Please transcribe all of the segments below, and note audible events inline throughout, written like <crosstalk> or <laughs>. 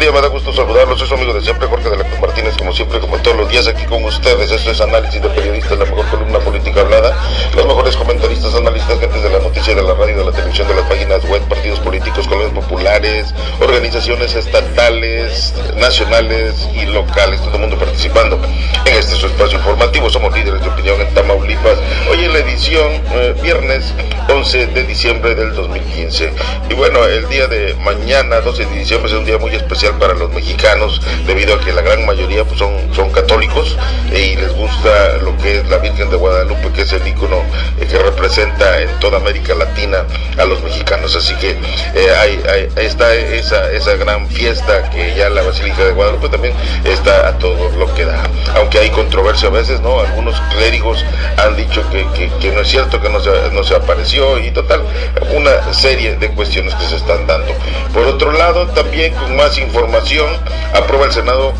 día, me da gusto saludarlos. Soy su amigo de siempre, Jorge de la Cruz Martínez, como siempre, como todos los días aquí con ustedes. Esto es Análisis de Periodistas, la mejor columna política hablada. Los mejores comentaristas, analistas, gente de la noticia, de la radio, de la televisión, de las páginas web, partidos políticos, colonias populares, organizaciones estatales, nacionales y locales. Todo el mundo participando en este espacio informativo. Somos líderes de opinión en Tamaulipas. Hoy en la edición, eh, viernes 11 de diciembre del 2015. Y bueno, el día de mañana, 12 de diciembre, es un día muy especial para los mexicanos, debido a que la gran mayoría pues, son, son católicos y les gusta lo que es la Virgen de Guadalupe, que es el ícono eh, que representa en toda América Latina a los mexicanos. Así que eh, hay, está esa, esa gran fiesta que ya la Basílica de Guadalupe también está a todo lo que da. Aunque hay controversia a veces, ¿no? Algunos clérigos han dicho que, que- que no es cierto, que no se, no se apareció y total, una serie de cuestiones que se están dando. Por otro lado, también con más información, aprueba el Senado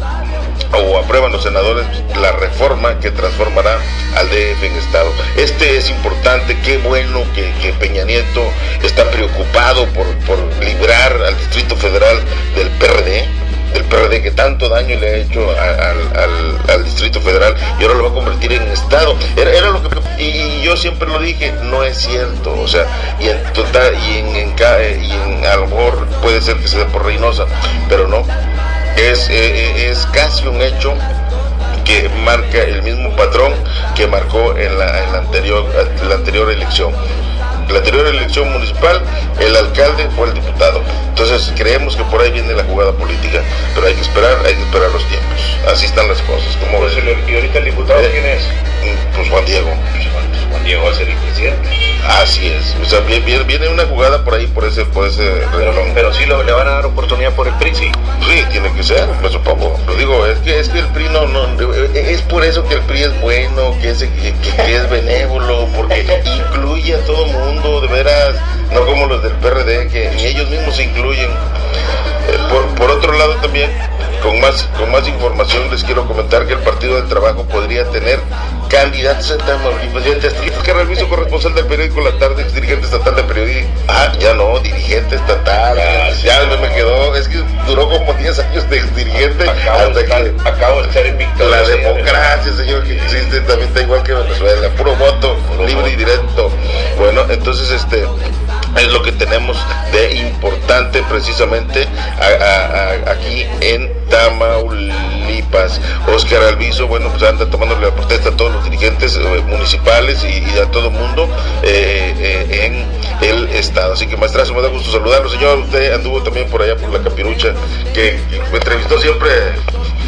o aprueban los senadores la reforma que transformará al DF en Estado. Este es importante, qué bueno que, que Peña Nieto está preocupado por, por librar al Distrito Federal del PRD, del PRD que tanto daño le ha hecho al, al- Distrito Federal y ahora lo va a convertir en Estado. Era, lo y, yo siempre lo dije, no es cierto, o sea, y en total y en, en y en a lo mejor puede ser que se dé por Reynosa, pero no. Es, eh, eh, es casi un hecho que marca el mismo patrón que marcó en la, en la anterior, la anterior elección. La anterior elección municipal, el alcalde fue el diputado. Entonces creemos que por ahí viene la jugada política, pero hay que esperar, hay que esperar los tiempos. Así están las cosas. como ves? ¿Y ahorita el diputado quién es? Pues Juan Diego. Juan Diego va a ser el presidente. Así es. O sea, viene, una jugada por ahí, por ese, por ese Pero, renglón. pero sí lo- le van a dar oportunidad por el PRI, sí. Sí, tiene que ser, me supongo. Lo digo, es que, es que el PRI no, no, es por eso que el PRI es bueno, que es, que, que es benévolo, porque incluye a todo mundo, de veras, no como los del PRD, que ni ellos mismos se incluyen. Eh, por, por otro lado también, con más, con más información les quiero comentar que el Partido del Trabajo podría tener candidatos en Tamaulipas. Ya te que Reviso, corresponsal del periódico La Tarde, ex dirigente estatal de periodismo. Ah, ya no, dirigente estatal. Ya, Ya, sí. no me quedó, es que duró como 10 años de ex dirigente Acabo, hasta de estar, que acabo de estar en Victoria. la democracia, señor, que existe también está igual que Venezuela, puro voto, Puro libre y directo. Bueno, entonces este es lo que tenemos de importante precisamente a- a- a- aquí en Tamaulipas. Oscar Alviso, bueno, pues anda tomándole la protesta a todos los dirigentes eh, municipales y, y a todo el mundo eh, eh, en el estado. Así que, maestrazo, me da gusto saludarlo, señor. Usted anduvo también por allá por la capirucha, que, me entrevistó siempre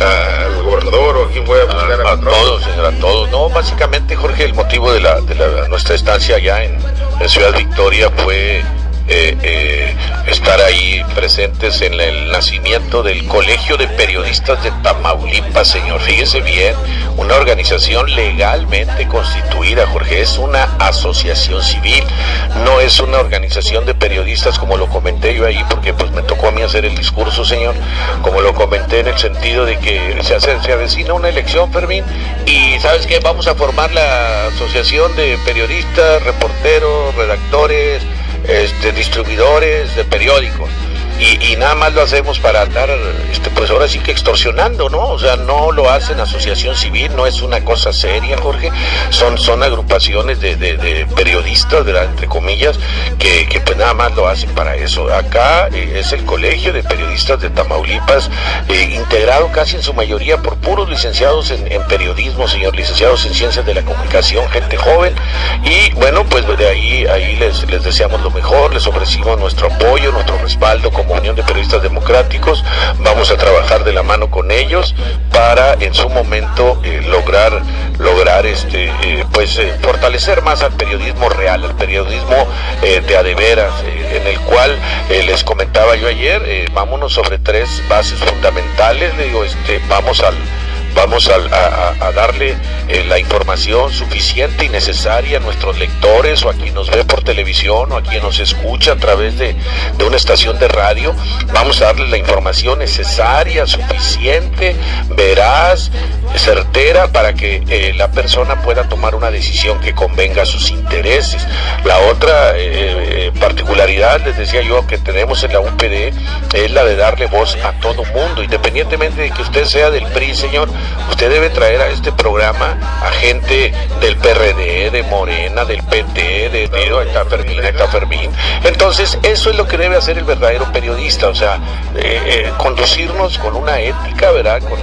al gobernador o a quien fue a buscar a, a todos, señor, a todos. No, básicamente, Jorge, el motivo de, la, de la- nuestra estancia allá en, en Ciudad Victoria fue eh, eh, estar ahí presentes en el nacimiento del Colegio de Periodistas de Tamaulipas, señor. Fíjese bien, una organización legalmente constituida, Jorge, es una asociación civil, no es una organización de periodistas como lo comenté yo ahí, porque pues me tocó a mí hacer el discurso, señor, como lo comenté en el sentido de que se, hace, se avecina una elección, Fermín, y ¿sabes qué? Vamos a formar la asociación de periodistas, reporteros, redactores, este, distribuidores de periódicos. Y, nada más lo hacemos para andar, este, pues ahora sí que extorsionando, ¿no? O sea, no lo hacen asociación civil, no es una cosa seria, Jorge. Son, son agrupaciones de, de- de periodistas, ¿verdad? entre comillas, que, que pues nada más lo hacen para eso. Acá eh, es el Colegio de Periodistas de Tamaulipas, eh, integrado casi en su mayoría por puros licenciados en, en periodismo, señor, licenciados en ciencias de la comunicación, gente joven. Y bueno, pues de ahí, ahí les, les deseamos lo mejor, les ofrecimos nuestro apoyo, nuestro respaldo como Unión de Periodistas Democráticos. Vamos a trabajar de la mano con ellos para en su momento eh, lograr, lograr este, eh, pues eh, fortalecer más al periodismo real, al periodismo de adeveras, en el cual les comentaba yo ayer, vámonos sobre tres bases fundamentales, le digo, este, vamos al vamos a, darle eh, la información suficiente y necesaria a nuestros lectores o a quien nos ve por televisión o a quien nos escucha a través de, de una estación de radio. Vamos a darle la información necesaria, suficiente, veraz, certera para que eh, la persona pueda tomar una decisión que convenga a sus intereses. La otra eh, particularidad, les decía yo, que tenemos en la UPD es la de darle voz a todo mundo, independientemente de que usted sea del PRI, señor, usted debe traer a este programa a gente del PRD, de Morena, del PT, de, de, está Fermín. Entonces, eso es lo que debe hacer el verdadero periodista, o sea, eh, conducirnos con una ética, ¿verdad? Con,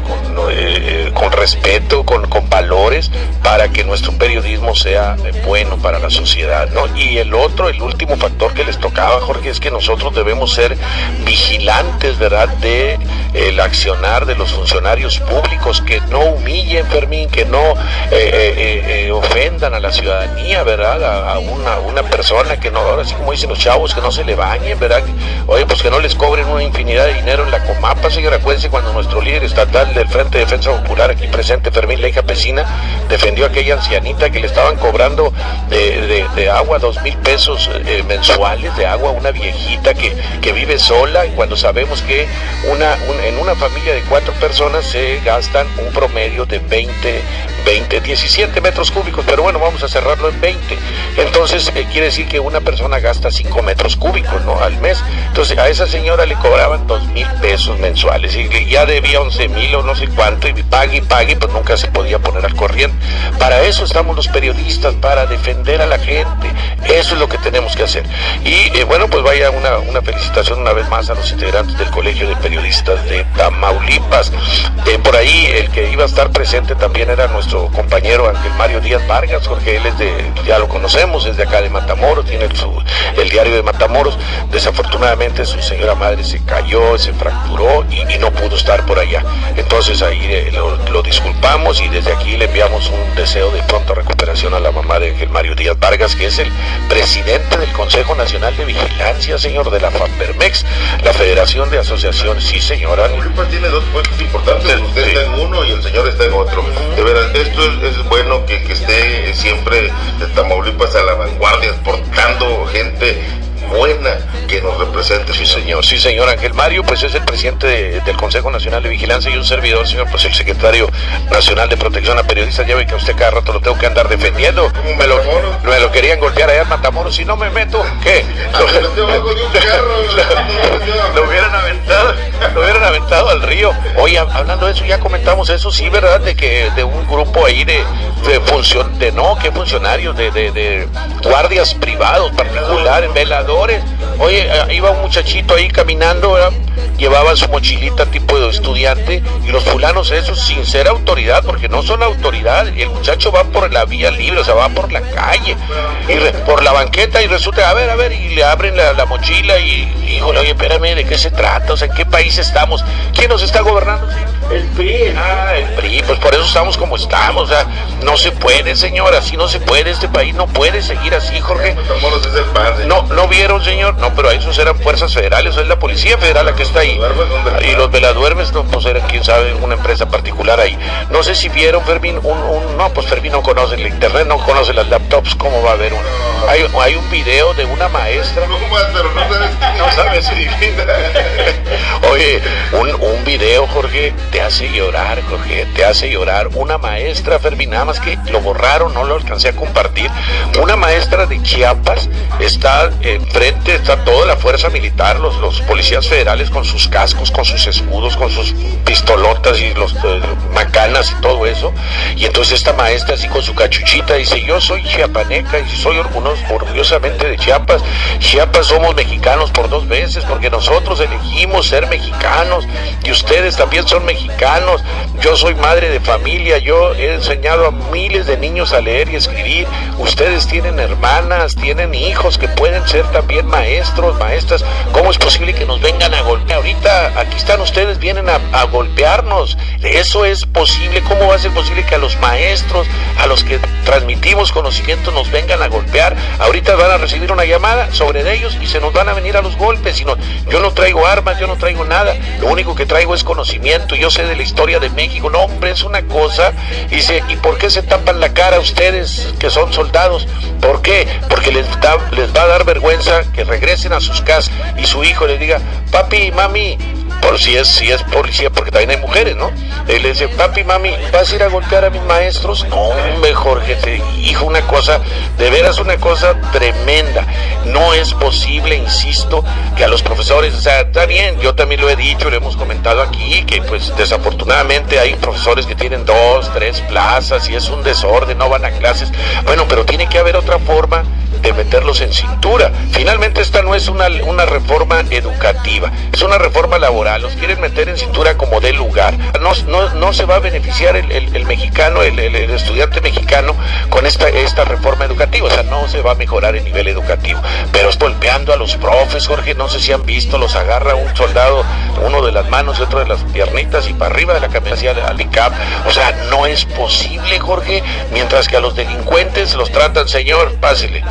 con respeto, con, con, valores, para que nuestro periodismo sea eh, bueno para la sociedad, ¿no? Y el otro, el último factor que les tocaba, Jorge, es que nosotros debemos ser vigilantes, ¿verdad?, de el accionar de los funcionarios públicos, que no humillen, Fermín, que no eh, eh, ofendan a la ciudadanía, ¿verdad?, a, una, persona que no, ahora sí como dicen los chavos, que no se le bañen, ¿verdad? Oye, pues que no les cobren una infinidad de dinero en la Comapa, señor, acuérdense cuando nuestro líder estatal del Frente de Defensa Popular aquí presente, Fermín Leija Pesina, defendió a aquella ancianita que le estaban cobrando de, agua dos mil pesos eh, mensuales de agua una viejita que, que vive sola y cuando sabemos que una, en una familia de cuatro personas se gastan un promedio de 20, 20, 17 metros cúbicos, pero bueno, vamos a cerrarlo en 20. Entonces eh, quiere decir que una persona gasta 5 metros cúbicos ¿no? al mes. Entonces a esa señora le cobraban dos mil pesos mensuales y ya debía 11 mil o no sé cuánto y pague y pague, pues nunca se podía poner al corriente. Para eso estamos los periodistas, para defender a la gente. Eso es lo que tenemos que hacer. Y eh, bueno, pues vaya una, una, felicitación una vez más a los integrantes del Colegio de Periodistas de Tamaulipas. Eh, por ahí el que iba a estar presente también era nuestro compañero Ángel Mario Díaz Vargas, porque él es de, ya lo conocemos, es de acá de Matamoros, tiene el, diario de Matamoros. Desafortunadamente su señora madre se cayó, se fracturó y, no pudo estar por allá. Entonces ahí eh, lo, lo disculpamos y desde aquí le enviamos un deseo de pronta recuperación a la mamá de Ángel Mario Díaz Vargas, que es el presidente del Consejo Nacional de Vigilancia, señor, de la FAMPERMEX, la Federación de Asociaciones. Sí, señora. Tiene dos puestos importantes, usted está en uno y el señor está en otro. De veras, esto es, bueno que, esté siempre de Tamaulipas a la vanguardia, exportando gente buena que nos represente. Sí, señor. Sí, señor. Ángel Mario, pues es el presidente del Consejo Nacional de Vigilancia y un servidor, señor, pues el secretario nacional de protección a periodistas. Ya ve que a usted cada rato lo tengo que andar defendiendo. Me lo, me lo querían golpear allá en Matamoros. Si no me meto, ¿qué? <laughs> Lo, hubieran aventado, lo hubieran aventado al río. Oye, hablando de eso, ya comentamos eso, sí, ¿verdad? De que de un grupo ahí de, de función, de no, que funcionarios, de, de, de guardias privados, particulares, veladores Oye, eh, iba un muchachito ahí caminando, llevaba su mochilita tipo de estudiante y los fulanos esos sin ser autoridad, porque no son autoridad, y el muchacho va por la vía libre, o sea, va por la calle, y por la banqueta y resulta, a ver, a ver, y le abren la, mochila y, híjole, oye, espérame, ¿de qué se trata? O sea, ¿en qué país estamos? ¿Quién nos está gobernando? El PRI. Ah, el PRI, pues por eso estamos como estamos, o sea, no se puede, señor, así no se puede, este país no puede seguir así, Jorge. No, no vieron, señor, no, pero esos eran fuerzas federales, es la policía federal la que está ahí. Y los veladuermes, no, pues era, quién sabe, una empresa particular ahí. No sé si vieron, Fermín, un, no, pues Fermín no conoce el internet, no conoce las laptops, ¿cómo va a haber uno? Hay, hay un video de una maestra. No, pero no sabes, no sabes si <laughs> Oye, un, un video, Jorge, te hace llorar, Jorge, te hace llorar. Una maestra, Fermín, nada más que lo borraron, no lo alcancé a compartir. Una maestra de Chiapas está enfrente, está toda la fuerza militar, los, los policías federales con sus cascos, con sus escudos, con sus pistolotas y los eh, macanas y todo eso. Y entonces esta maestra así con su cachuchita dice, yo soy chiapaneca y soy orgullosamente de Chiapas. Chiapas somos mexicanos por dos veces porque nosotros elegimos ser mexicanos y ustedes también son mexicanos. Yo soy madre de familia, yo he enseñado a miles de niños a leer y escribir. Ustedes tienen hermanas, tienen hijos que pueden ser también maestros, maestras. ¿Cómo es posible que nos vengan a golpear? ahorita aquí están ustedes, vienen a, golpearnos. Eso es posible. ¿Cómo va a ser posible que a los maestros, a los que transmitimos conocimiento, nos vengan a golpear? Ahorita van a recibir una llamada sobre ellos y se nos van a venir a los golpes. Y no, yo no traigo armas, yo no traigo nada. Lo único que traigo es conocimiento. Yo sé de la historia de México. No, hombre, es una cosa. Dice, ¿y por qué se tapan la cara ustedes que son soldados? ¿Por qué? Porque les, da, les va a dar vergüenza que regresen a sus casas y su hijo le diga, papi, mami, por si es, si es policía, porque también hay mujeres, ¿no? Él le dice, papi, mami, ¿vas a ir a golpear a mis maestros? No, mejor gente, hijo, una cosa, de veras una cosa tremenda. No es posible, insisto, que a los profesores, o sea, está bien, yo también lo he dicho, lo hemos comentado aquí, que pues desafortunadamente hay profesores que tienen dos, tres plazas y es un desorden, no van a clases. Bueno, pero tiene que haber otra forma de meterlos en cintura. Finalmente esta no es una, una reforma educativa, es una reforma laboral. Los quieren meter en cintura como de lugar. No, no, no se va a beneficiar el, el, el mexicano, el, el, estudiante mexicano con esta, esta reforma educativa. O sea, no se va a mejorar el nivel educativo. Pero es golpeando a los profes, Jorge, no sé si han visto, los agarra un soldado, uno de las manos y otro de las piernitas y para arriba de la cabeza al ICAP. O sea, no es posible, Jorge, mientras que a los delincuentes los tratan, señor, pásele.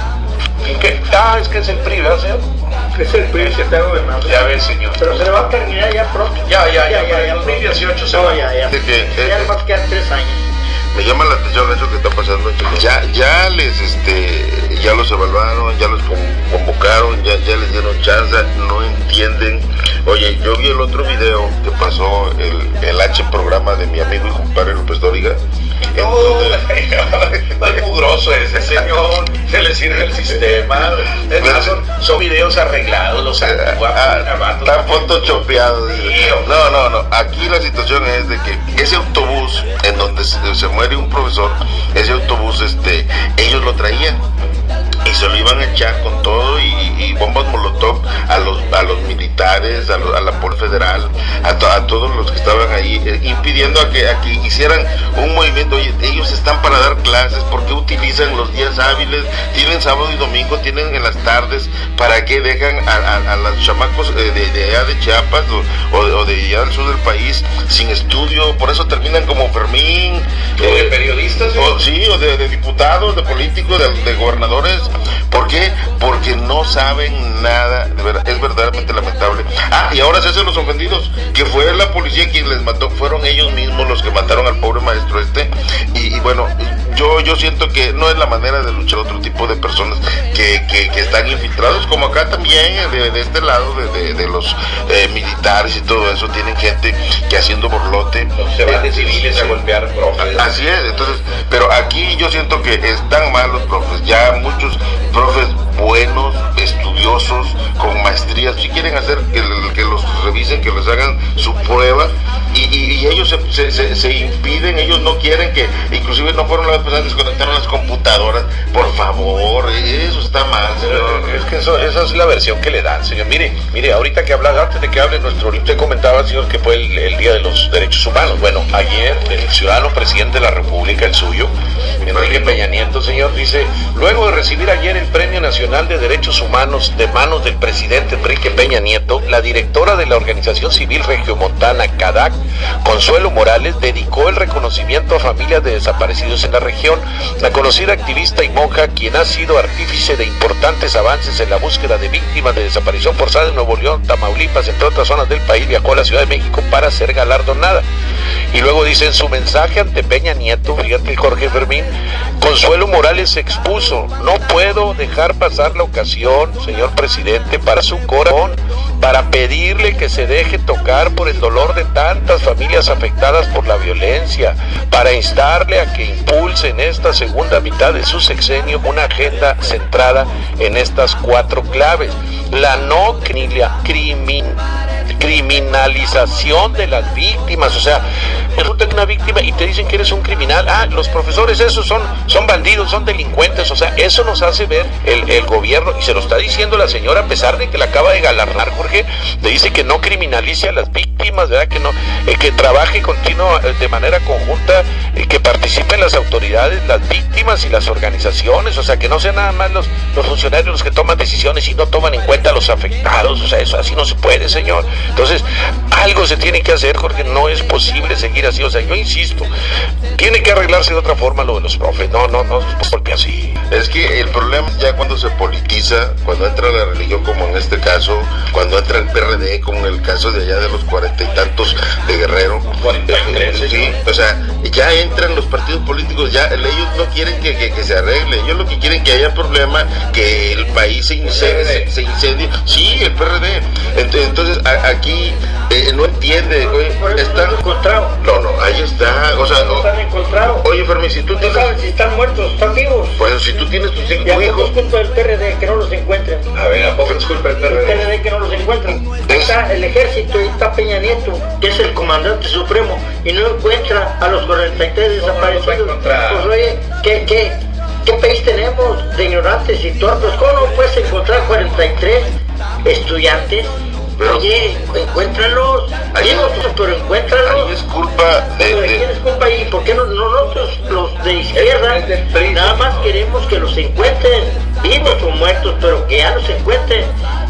¿Qué? Ah, es que es el PRI, ¿verdad, señor? Es el PRI que está gobernando. Ya ves, señor. Pero se le va a terminar ya pronto. Ya, ya, ya, ya, ya, 2018 se va. ya, ya. Que, eh, ya le va a quedar tres años. Me llama la atención eso que está pasando. Ya, ya les, este, ya los evaluaron, ya los con- convocaron, ya, ya les dieron chance, no entienden. Oye, yo vi el otro video que pasó el, el H programa de mi amigo y compadre López Dóriga. No, es <laughs> mugroso ese señor, se le sirve el sistema. Es más, son, son videos arreglados, los actúa, Ah, grabando. está photoshopeado. dice. Sí, hombre. No, no, no. Aquí la situación es de que ese autobús se, se muere un profesor, ese autobús, este, ellos lo traían y se lo iban a echar con todo y, y bombas molotov a los a los militares, a, lo- a la Policía Federal, a, to- a todos los que estaban ahí, eh, impidiendo a que, a que hicieran un movimiento. Oye, ellos están para dar clases, ¿por qué utilizan los días hábiles? Tienen sábado y domingo, tienen en las tardes, ¿para qué dejan a, los chamacos eh, de, de allá de Chiapas o, o de- o de allá del sur del país sin estudio? Por eso terminan como Fermín. ¿O de eh, periodistas? o, sí, o de, de diputados, de políticos, de, de gobernadores. ¿Por qué? Porque no saben nada. De verdad, es verdaderamente lamentable. Ah, y ahora se hacen los ofendidos, que fue la policía quien les mató, fueron ellos mismos los que mataron al pobre maestro este. Y, y bueno, yo, yo siento que no es la manera de luchar otro tipo de personas que, que, que están infiltrados, como acá también, eh, de, de este lado, de, de, de los eh, militares y todo eso, tienen gente que haciendo borlote. Se van de eh, civiles a golpear profes. Así es, entonces, pero aquí yo siento que están mal los profes, ya muchos profes buenos, estudiosos, con maestrías, si quieren hacer que, que los revisen, que les hagan su prueba, y, y- y ellos se, se- se- se impiden, ellos no quieren que, inclusive no fueron las personas que desconectaron las computadoras, por favor, eso está mal, señor. Es que eso, esa es la versión que le dan, señor. Mire, mire, ahorita que habla, antes de que hable nuestro, usted comentaba, señor, que fue el, el Día de los Derechos Humanos. Bueno, ayer el ciudadano presidente de la República, el suyo, Enrique Peña Nieto, señor, dice, luego de recibir ayer el Premio Nacional de Derechos Humanos de manos del presidente Enrique Peña Nieto, la directora de la Organización Civil Regiomontana, CADAC, Consuelo Morales, dedicó el reconocimiento a familias de desaparecidos en la región. La conocida activista y monja, quien ha sido artífice de importantes avances en la búsqueda de víctimas de desaparición forzada en Nuevo León, Tamaulipas, entre otras zonas del país, viajó a la Ciudad de México para ser galardonada. Y luego dice en su mensaje ante Peña Nieto, fíjate Jorge Fermín, Consuelo Morales expuso, no puedo dejar pasar la ocasión, señor presidente, para su corazón, para pedirle que se deje tocar por el dolor de tantas familias afectadas por la violencia, para instarle a que impulse en esta segunda mitad de su sexenio una agenda centrada en estas cuatro claves. La no crilia- crimin criminalización de las víctimas, o sea, resulta que una víctima y te dicen que eres un criminal, ah, los profesores esos son, son bandidos, son delincuentes, o sea, eso nos hace ver el, gobierno, y se lo está diciendo la señora, a pesar de que la acaba de galardonar, Jorge, le dice que no criminalice a las víctimas, ¿verdad? Que no, eh, que trabaje continua, eh, de manera conjunta, eh, que participen las autoridades, las víctimas y las organizaciones, o sea, que no sean nada más los, los funcionarios los que toman decisiones y no toman en cuenta a los afectados, o sea, eso así no se puede, señor. Entonces, algo se tiene que hacer, Jorge, no es posible seguir así. O sea, yo insisto, tiene que arreglarse de otra forma lo de los profes. No, no, no, golpe así. Es que el problema ya cuando se politiza, cuando entra la religión como en este caso, cuando entra el PRD como en el caso de allá de los cuarenta y tantos de Guerrero. 43, sí, o sea, ya entran los partidos políticos, ya ellos no quieren que, que- que se arregle, ellos lo que quieren que haya problema, que el país se incendie, se, se incendie. Sí, el PRD. Ent- Entonces a- aquí eh, no entiende, oye, están... no han encontrado. No, no, ahí está, o sea, No están encontrados. oye Fermi, si tú No tienes, saben si están muertos están vivos. pues si tú tienes tus cinco hijos, es culpa del PRD que no los encuentren. A ver, ¿a poco es culpa del El PRD? Que no los encuentran. Ahí está el ejército, ahí está Peña Nieto, que es el comandante supremo, y no encuentra a los 43 ¿Cómo no los va a desaparecidos. encontrar? Pues oye, ¿qué, qué, ¿qué país tenemos de ignorantes y torpes? ¿Cómo no puedes encontrar 43 estudiantes? Pero- oye, encuéntralos. Ahí- Digo, pero encuéntralos. ahí es culpa de... Pero ¿de quién es culpa y por qué no- nosotros los de izquierda nada más queremos que los encuentren vivos o muertos pero que ya los encuentren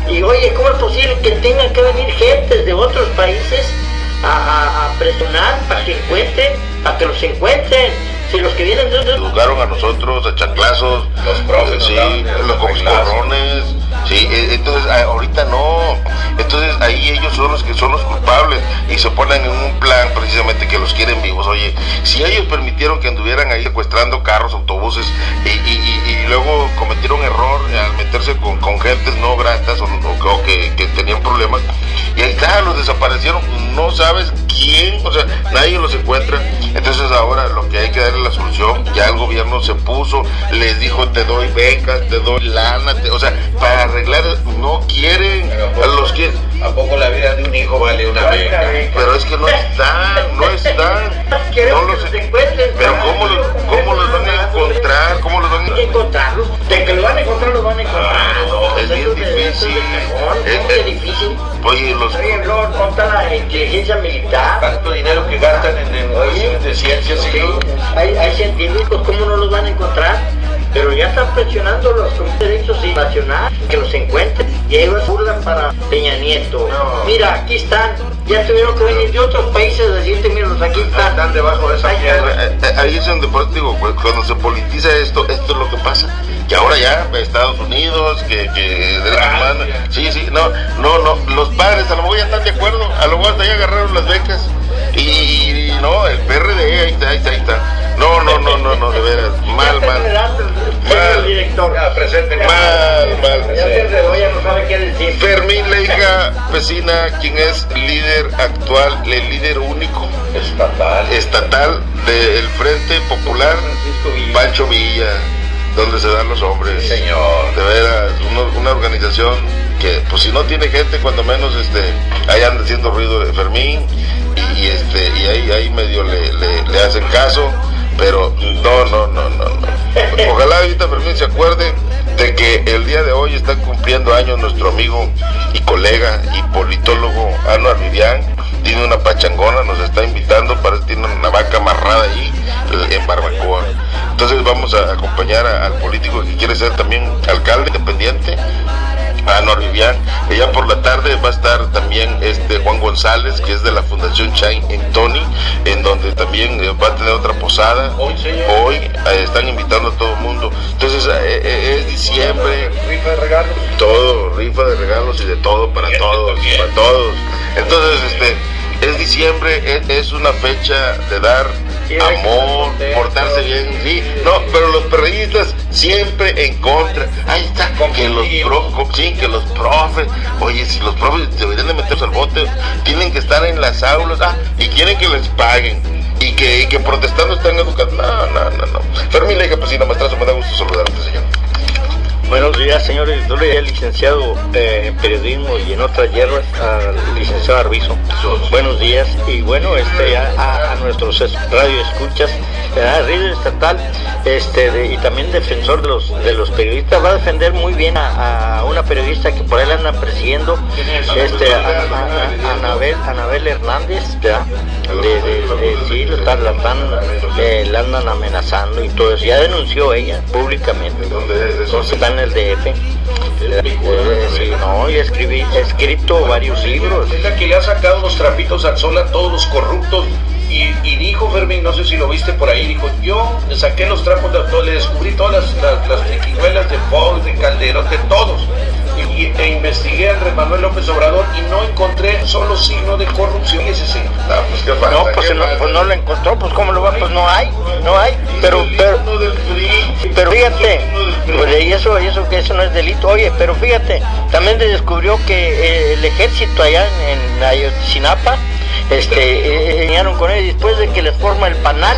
y oye cómo es posible que tengan que venir gentes de otros países a, a- a presionar para que encuentren para que los encuentren si los que vienen de otros educaron a nosotros, a chanclazos, Los profes sí, los coscorrones, sí, eh, entonces ahorita no, entonces ahí ellos son los que son los culpables y se ponen en un plan precisamente que los quieren vivos, oye, si ellos permitieron que anduvieran ahí secuestrando carros, autobuses y, luego cometieron error al meterse con, con gentes no gratas o, que, que tenían problemas y ahí está, los desaparecieron, no sabes quién, o sea, nadie los encuentra, entonces ahora lo que hay que darle la solución, ya el gobierno se puso, les dijo te doy becas, te doy lana, o sea, para arreglar, no quieren, Pero, ¿a a poco- los que, ¿A poco la vida de un hijo vale una beca? pero es que no están, no están, <laughs> no los, encuentren pero cómo los, cómo los van a encontrar, cómo los van a encontrarlos de que lo van a encontrar los van a encontrar Ah, no, es bien difícil. Es- ¿cómo que es- difícil oye, los, Oye, Lord, ¿dónde está la inteligencia militar? Tanto dinero que gastan en, en de ciencias, hay, hay científicos, ¿cómo no los van a encontrar? Ya están presionando los derechos nacionales que los encuentren. Y ahí va burla para Peña Nieto. No. Mira, aquí están. Ya tuvieron que venir de otros países a decirte, míralos, aquí están. Están debajo de esa Ahí piedra. Eh, eh, Ahí es donde por digo, pues, cuando se politiza esto, esto es lo que pasa. Que ahora ya Estados Unidos, que, que humanos, sí, sí, no, no, no, los padres a lo mejor ya están de acuerdo, a lo mejor hasta ya agarraron las becas. Y, y no, el PRD, ahí está, ahí está, ahí está. No, no, no, no, no, de veras, mal, mal. Mal. director. Mal, mal. Ya se enredó, ya no sabe qué decir. Fermín Leica Pesina, quien es líder actual, el líder único Estatal. estatal del Frente Popular, Francisco Villa. Pancho Villa, donde se dan los hombres. Sí, señor. De veras, una, una organización que, pues si no tiene gente, cuando menos este, ahí anda haciendo ruido de Fermín y, y, este, y ahí, ahí medio le, le, le hacen caso, pero no, no, no, no. Ojalá ahorita Fermín se acuerde de que el día de hoy está cumpliendo años nuestro amigo y colega y politólogo Anuar Vivian. Tiene una pachangona, nos está invitando, parece que tiene una vaca amarrada ahí en barbacoa. Entonces vamos a acompañar al político que quiere ser también alcalde independiente, a Nor Vivian. Ella por la tarde va a estar también este Juan González, que es de la Fundación Shine en Tony, en donde también eh, va a tener otra posada. Hoy, eh, están invitando a todo el mundo. Entonces eh, es diciembre, Rifa de regalos. todo, rifa de regalos y de todo para Bien, todos, bien. para todos. Entonces, este, es diciembre, es, es una fecha de dar amor, portarse bien, sí, no, pero los perreístas siempre en contra. Ahí está, que los, pro- sí, que los profes, oye, si los profes deberían de meterse al bote, tienen que estar en las aulas, ah, y quieren que les paguen. Y que, y que protestando están educando. No, no, no, no. Fermín Leica Pesina, maestrazo, me da gusto saludarte, señor. Buenos días, señores. Yo le licenciado eh, en periodismo y en otras hierbas al licenciado Arbizo. Buenos días y bueno, este a, a- a nuestros es- radio escuchas, radio estatal, este y también defensor de los de los periodistas va a defender muy bien a, a una periodista que por ahí la andan persiguiendo, este a, a- a- Anabel Anabel Hernández, ¿verdad? De, eh, la andan amenazando y todo eso. Ya denunció ella públicamente. En el DF. Sí, no, y escribí, he escrito varios libros. Es la que le ha sacado los trapitos al sol a todos los corruptos. Y, y dijo Fermín, no sé si lo viste por ahí, dijo, yo le saqué los trapos de todo, le descubrí todas las, las, las de Fox, de Calderón, de todos. Y, e investigué a Andrés Manuel López Obrador y no encontré solo signo de corrupción. Y ese sí. No, pues qué pasa. No, pues ¿Qué no, pues no lo encontró, pues cómo lo va, pues no hay, no hay, pero, pero, pero fíjate, pues, y eso, y eso que eso no es delito, oye, pero fíjate, también se descubrió que eh, el ejército allá en, en Ayotzinapa, este, eh, enseñaron con él después de que les forma el panal,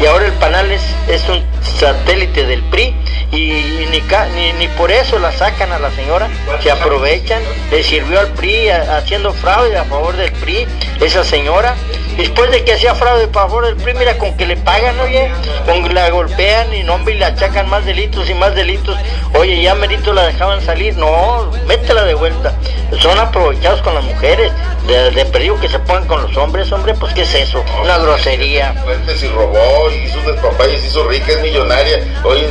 y ahora el panal es, un satélite del PRI, y, ni, ni, ni por eso la sacan a la señora, se aprovechan, le sirvió al PRI haciendo fraude a favor del PRI, esa señora, después de que hacía fraude a favor del PRI, mira con que le pagan, oye, con que la golpean y no, hombre, y le achacan más delitos y más delitos, oye, ya merito la dejaban salir, no, métela de vuelta, son aprovechados con las mujeres, de, de perdido que se pongan con los hombres, hombre, pues qué es eso, una grosería. Fuentes y robó, y hizo se hizo rica, es millonaria. Oye,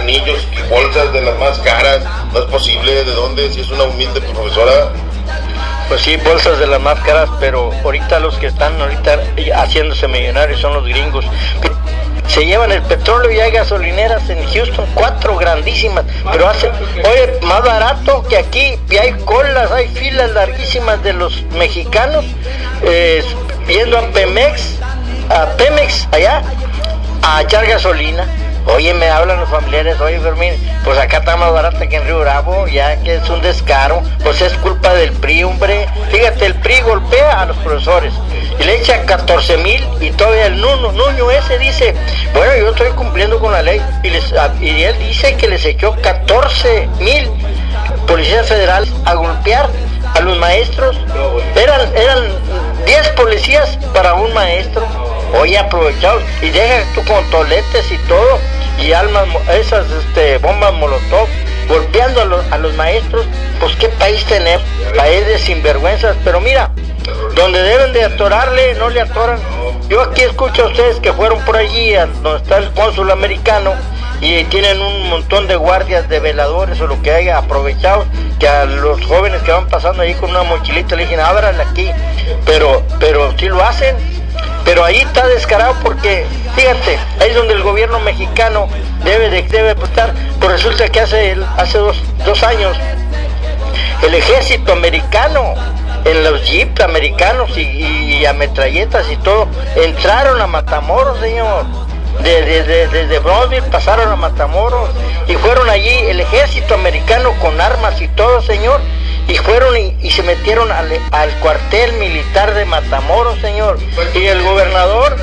anillos bolsas de las más caras. No es posible, ¿de dónde? Si es una humilde profesora. Pues sí, bolsas de las más caras, pero ahorita los que están ahorita haciéndose millonarios son los gringos. Se llevan el petróleo y hay gasolineras en Houston, cuatro grandísimas, pero hace, oye, más barato que aquí, y hay colas, hay filas larguísimas de los mexicanos, eh, yendo a Pemex, a Pemex allá, a echar gasolina. Oye, me hablan los familiares, oye Fermín, pues acá está más barata que en Río Bravo, ya que es un descaro, pues es culpa del PRI, hombre. Fíjate, el PRI golpea a los profesores y le echa 14 mil y todavía el Nuno, Nuño ese dice, bueno, yo estoy cumpliendo con la ley y, él dice que les echó 14 mil policías federales a golpear a los maestros. Eran, eran 10 policías para un maestro. Oye, aprovechados. Y deja tú con toletes y todo. Y almas, esas este, bombas molotov golpeando a los, a los maestros. Pues qué país tenemos. País de sinvergüenzas. Pero mira, donde deben de atorarle, no le atoran. Yo aquí escucho a ustedes que fueron por allí, a donde está el cónsul americano, y tienen un montón de guardias, de veladores o lo que haya aprovechados, que a los jóvenes que van pasando ahí con una mochilita le dicen, ábrale aquí. Pero, pero sí lo hacen. Pero ahí está descarado porque, fíjate, ahí es donde el gobierno mexicano debe de debe estar. Pues resulta que hace, hace dos, dos años el ejército americano, en los jeeps americanos y, y ametralletas y todo, entraron a Matamoros, señor. De- de- de- Desde Brownsville pasaron a Matamoros y fueron allí el ejército americano con armas y todo, señor. Y fueron y, se metieron al, al cuartel militar de Matamoros, señor. Y el gobernador,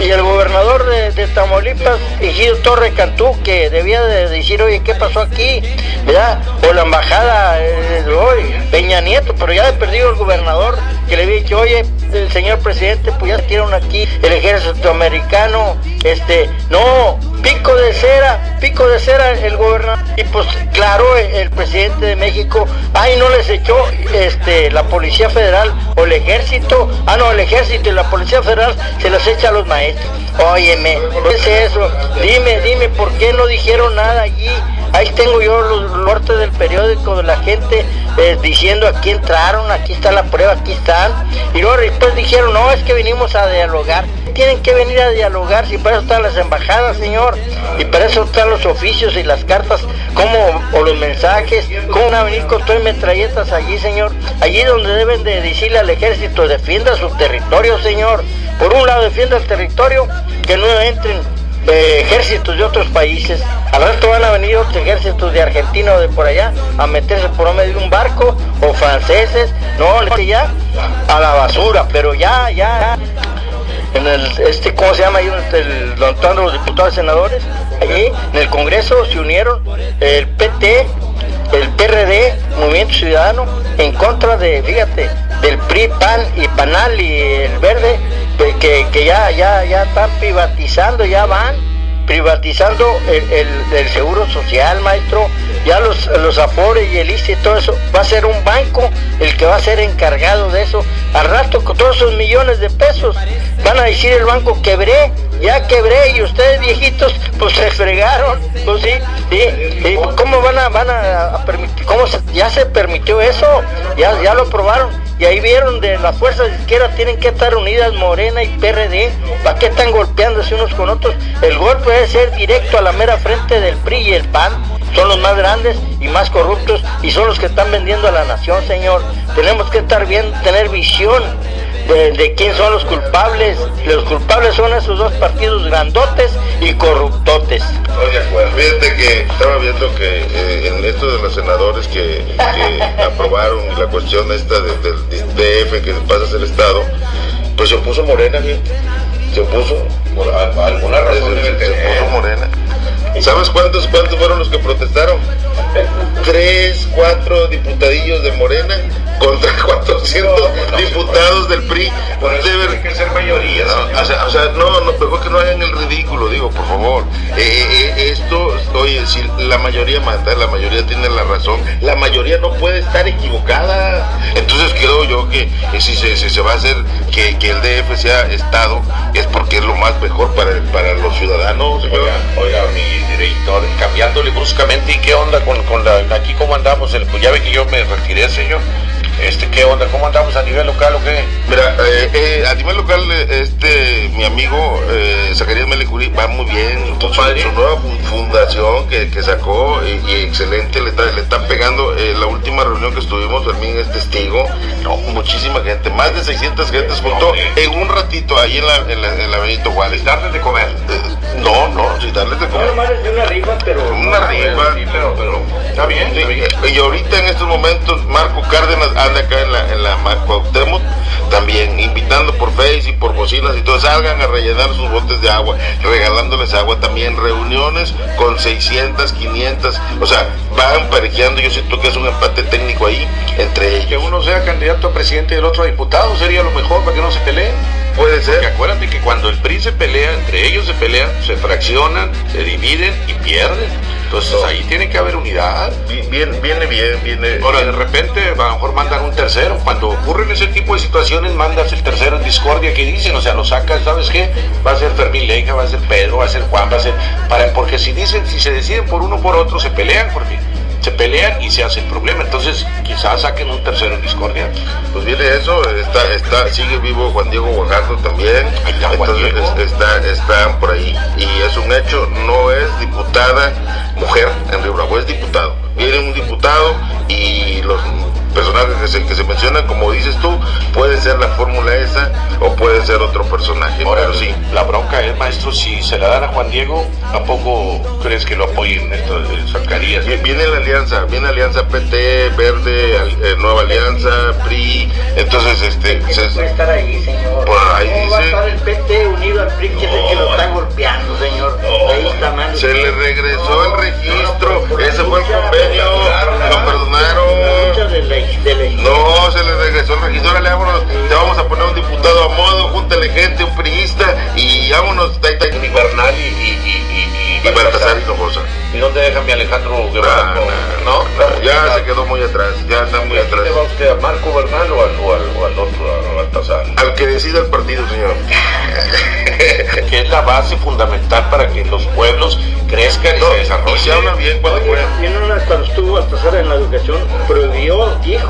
y el gobernador de, de Tamaulipas, Ejido Torre Cantú, que debía de decir, oye, ¿qué pasó aquí? ¿Verdad? O la embajada eh, hoy, Peña Nieto, pero ya he perdido el gobernador, que le había dicho, oye, el señor presidente, pues ya tiraron aquí el ejército americano, este, no, pico de cera, pico de cera el gobernador, y pues claro, el, presidente de México, ay, no les echó este, la Policía Federal o el ejército, ah, no, el ejército y la Policía Federal se las echa a los maestros. Óyeme, ¿qué es eso? Dime, dime, ¿por qué no dijeron nada allí? Ahí tengo yo los cortes del periódico de la gente eh, diciendo aquí entraron, aquí está la prueba, aquí están. Y luego después dijeron, no, es que venimos a dialogar. Tienen que venir a dialogar si para eso están las embajadas, señor. Y para eso están los oficios y las cartas, como, o los mensajes. ¿Cómo van a venir con todas metralletas allí, señor? Allí donde deben de decirle al ejército, defienda su territorio, señor. Por un lado defienda el territorio, que no entren ejércitos de otros países. Al rato van a venir otros ejércitos de Argentina o de por allá a meterse por medio de un barco o franceses. No, le ya a la basura, pero ya, ya. En el, este, ¿cómo se llama ahí? El, donde los diputados y senadores. Allí, en el Congreso se unieron el PT, el PRD, Movimiento Ciudadano, en contra de, fíjate, del PRI, PAN y PANAL y el Verde, que, ya, ya, ya están privatizando, ya van privatizando el, el- seguro social, maestro, ya los, los afores y el ICE y todo eso, va a ser un banco el que va a ser encargado de eso. Al rato con todos esos millones de pesos, van a decir el banco quebré, ya quebré y ustedes viejitos pues se fregaron, pues sí, sí, sí, ¿cómo van a, van a, permitir, cómo ya se permitió eso? Ya, ya lo probaron y ahí vieron de las fuerzas de izquierda tienen que estar unidas Morena y PRD, ¿para qué están golpeándose unos con otros? El golpe debe ser directo a la mera frente del PRI y el PAN, son los más grandes y más corruptos y son los que están vendiendo a la nación, señor. Tenemos que estar bien, tener visión de, quién son los culpables. Los culpables son esos dos partidos grandotes y corruptotes. Fíjate que estaba viendo que eh, en esto de los senadores que, <laughs> aprobaron la cuestión esta del DF que pasa ser Estado, pues se opuso Morena, se opuso. Por alguna razón se, se opuso Morena. ¿Sabes cuántos, cuántos fueron los que protestaron? Tres, cuatro diputadillos de Morena contra 400 diputados del PRI. Debe que ser mayoría. No, o, sea, o sea, no, no, mejor que no hagan el ridículo, digo, por favor. Eh, eh, eh, esto, oye, si la mayoría mata, la mayoría tiene la razón, la mayoría no puede estar equivocada. Entonces creo yo que si se, se va a hacer que, que, el DF sea Estado, es porque es lo más mejor para, para los ciudadanos. Oiga, oiga, mi director, cambiándole bruscamente, ¿y qué onda con, con la, aquí cómo andamos? El, pues ya ve que yo me retiré, señor. Este, ¿qué onda? ¿Cómo andamos a nivel local o qué? Mira, eh, eh, a nivel local, este, mi amigo eh, Zacarías Melicuri va muy bien. Su, su, nueva fundación que, que sacó y, excelente, le, le, están pegando. Eh, la última reunión que estuvimos, Fermín es testigo. No, muchísima gente, más de 600 gentes juntó en un ratito ahí en la, en la, en la Benito Juárez. ¿Darles de comer? no, no, sí, darles de comer. No, una rifa, pero. Una rifa. Sí, pero, pero, está bien, está bien. Y ahorita en estos momentos, Marco Cárdenas anda acá en la, en la Cuauhtémoc, también invitando por Face y por bocinas y todo, salgan a rellenar sus botes de agua, regalándoles agua también, reuniones con 600, 500, o sea, van parejeando, yo siento que es un empate técnico ahí entre ellos. Que uno sea candidato a presidente y el otro a diputado sería lo mejor para que no se peleen. Puede ser. Porque acuérdate que cuando el PRI se pelea, entre ellos se pelean, se fraccionan, se dividen y pierden. Entonces ahí tiene que haber unidad. Viene, viene bien, viene. Ahora de repente a lo mejor mandan un tercero. Cuando ocurren ese tipo de situaciones, mandas el tercero en discordia que dicen, o sea, lo sacas, ¿sabes qué? Va a ser Fermín Leija, va a ser Pedro, va a ser Juan, va a ser. Para, porque si dicen, si se deciden por uno por otro, se pelean, porque se pelean y se hace el problema. Entonces, quizás saquen un tercero en discordia. Pues viene eso, está, está, sigue vivo Juan Diego Guajardo también. Entonces está, están por ahí. Y es un hecho, no es diputada mujer en Río Bravo, es diputado. Viene un diputado y los personajes que se, que se mencionan, como dices tú, puede ser la fórmula esa o puede ser otro personaje, pero sí. La bronca es, maestro, si se la dan a Juan Diego, ¿a poco crees que lo apoyen esto de Zacarías? Viene la alianza, viene alianza PT, Verde, eh, Nueva Alianza, PRI, entonces este... Se, puede estar ahí, señor. Por ahí ¿Cómo dice... va a estar el PT unido al PRI, que es el que lo está golpeando, señor? ahí está mal. Se le regresó el registro, ese fue el convenio, lo perdonaron. No, se le regresó el ahora le vámonos, te vamos a poner un diputado a modo, júntale gente, un priista. Y vámonos, ta, ta, y y, y, y, y Baltasar y Hinojosa. ¿Y dónde deja mi Alejandro Guevara? No, no, ya se quedó muy atrás, ya está muy atrás. ¿Qué va usted a Marco Bernal o al, o al, o al otro, a Baltasar? Al que decida el partido, señor. <laughs> que es la base fundamental para que los pueblos crezcan y No, se desarrollen. y se habla bien cuando Oye, fuera. y en una, cuando estuvo Baltasar en la educación, prohibió, dijo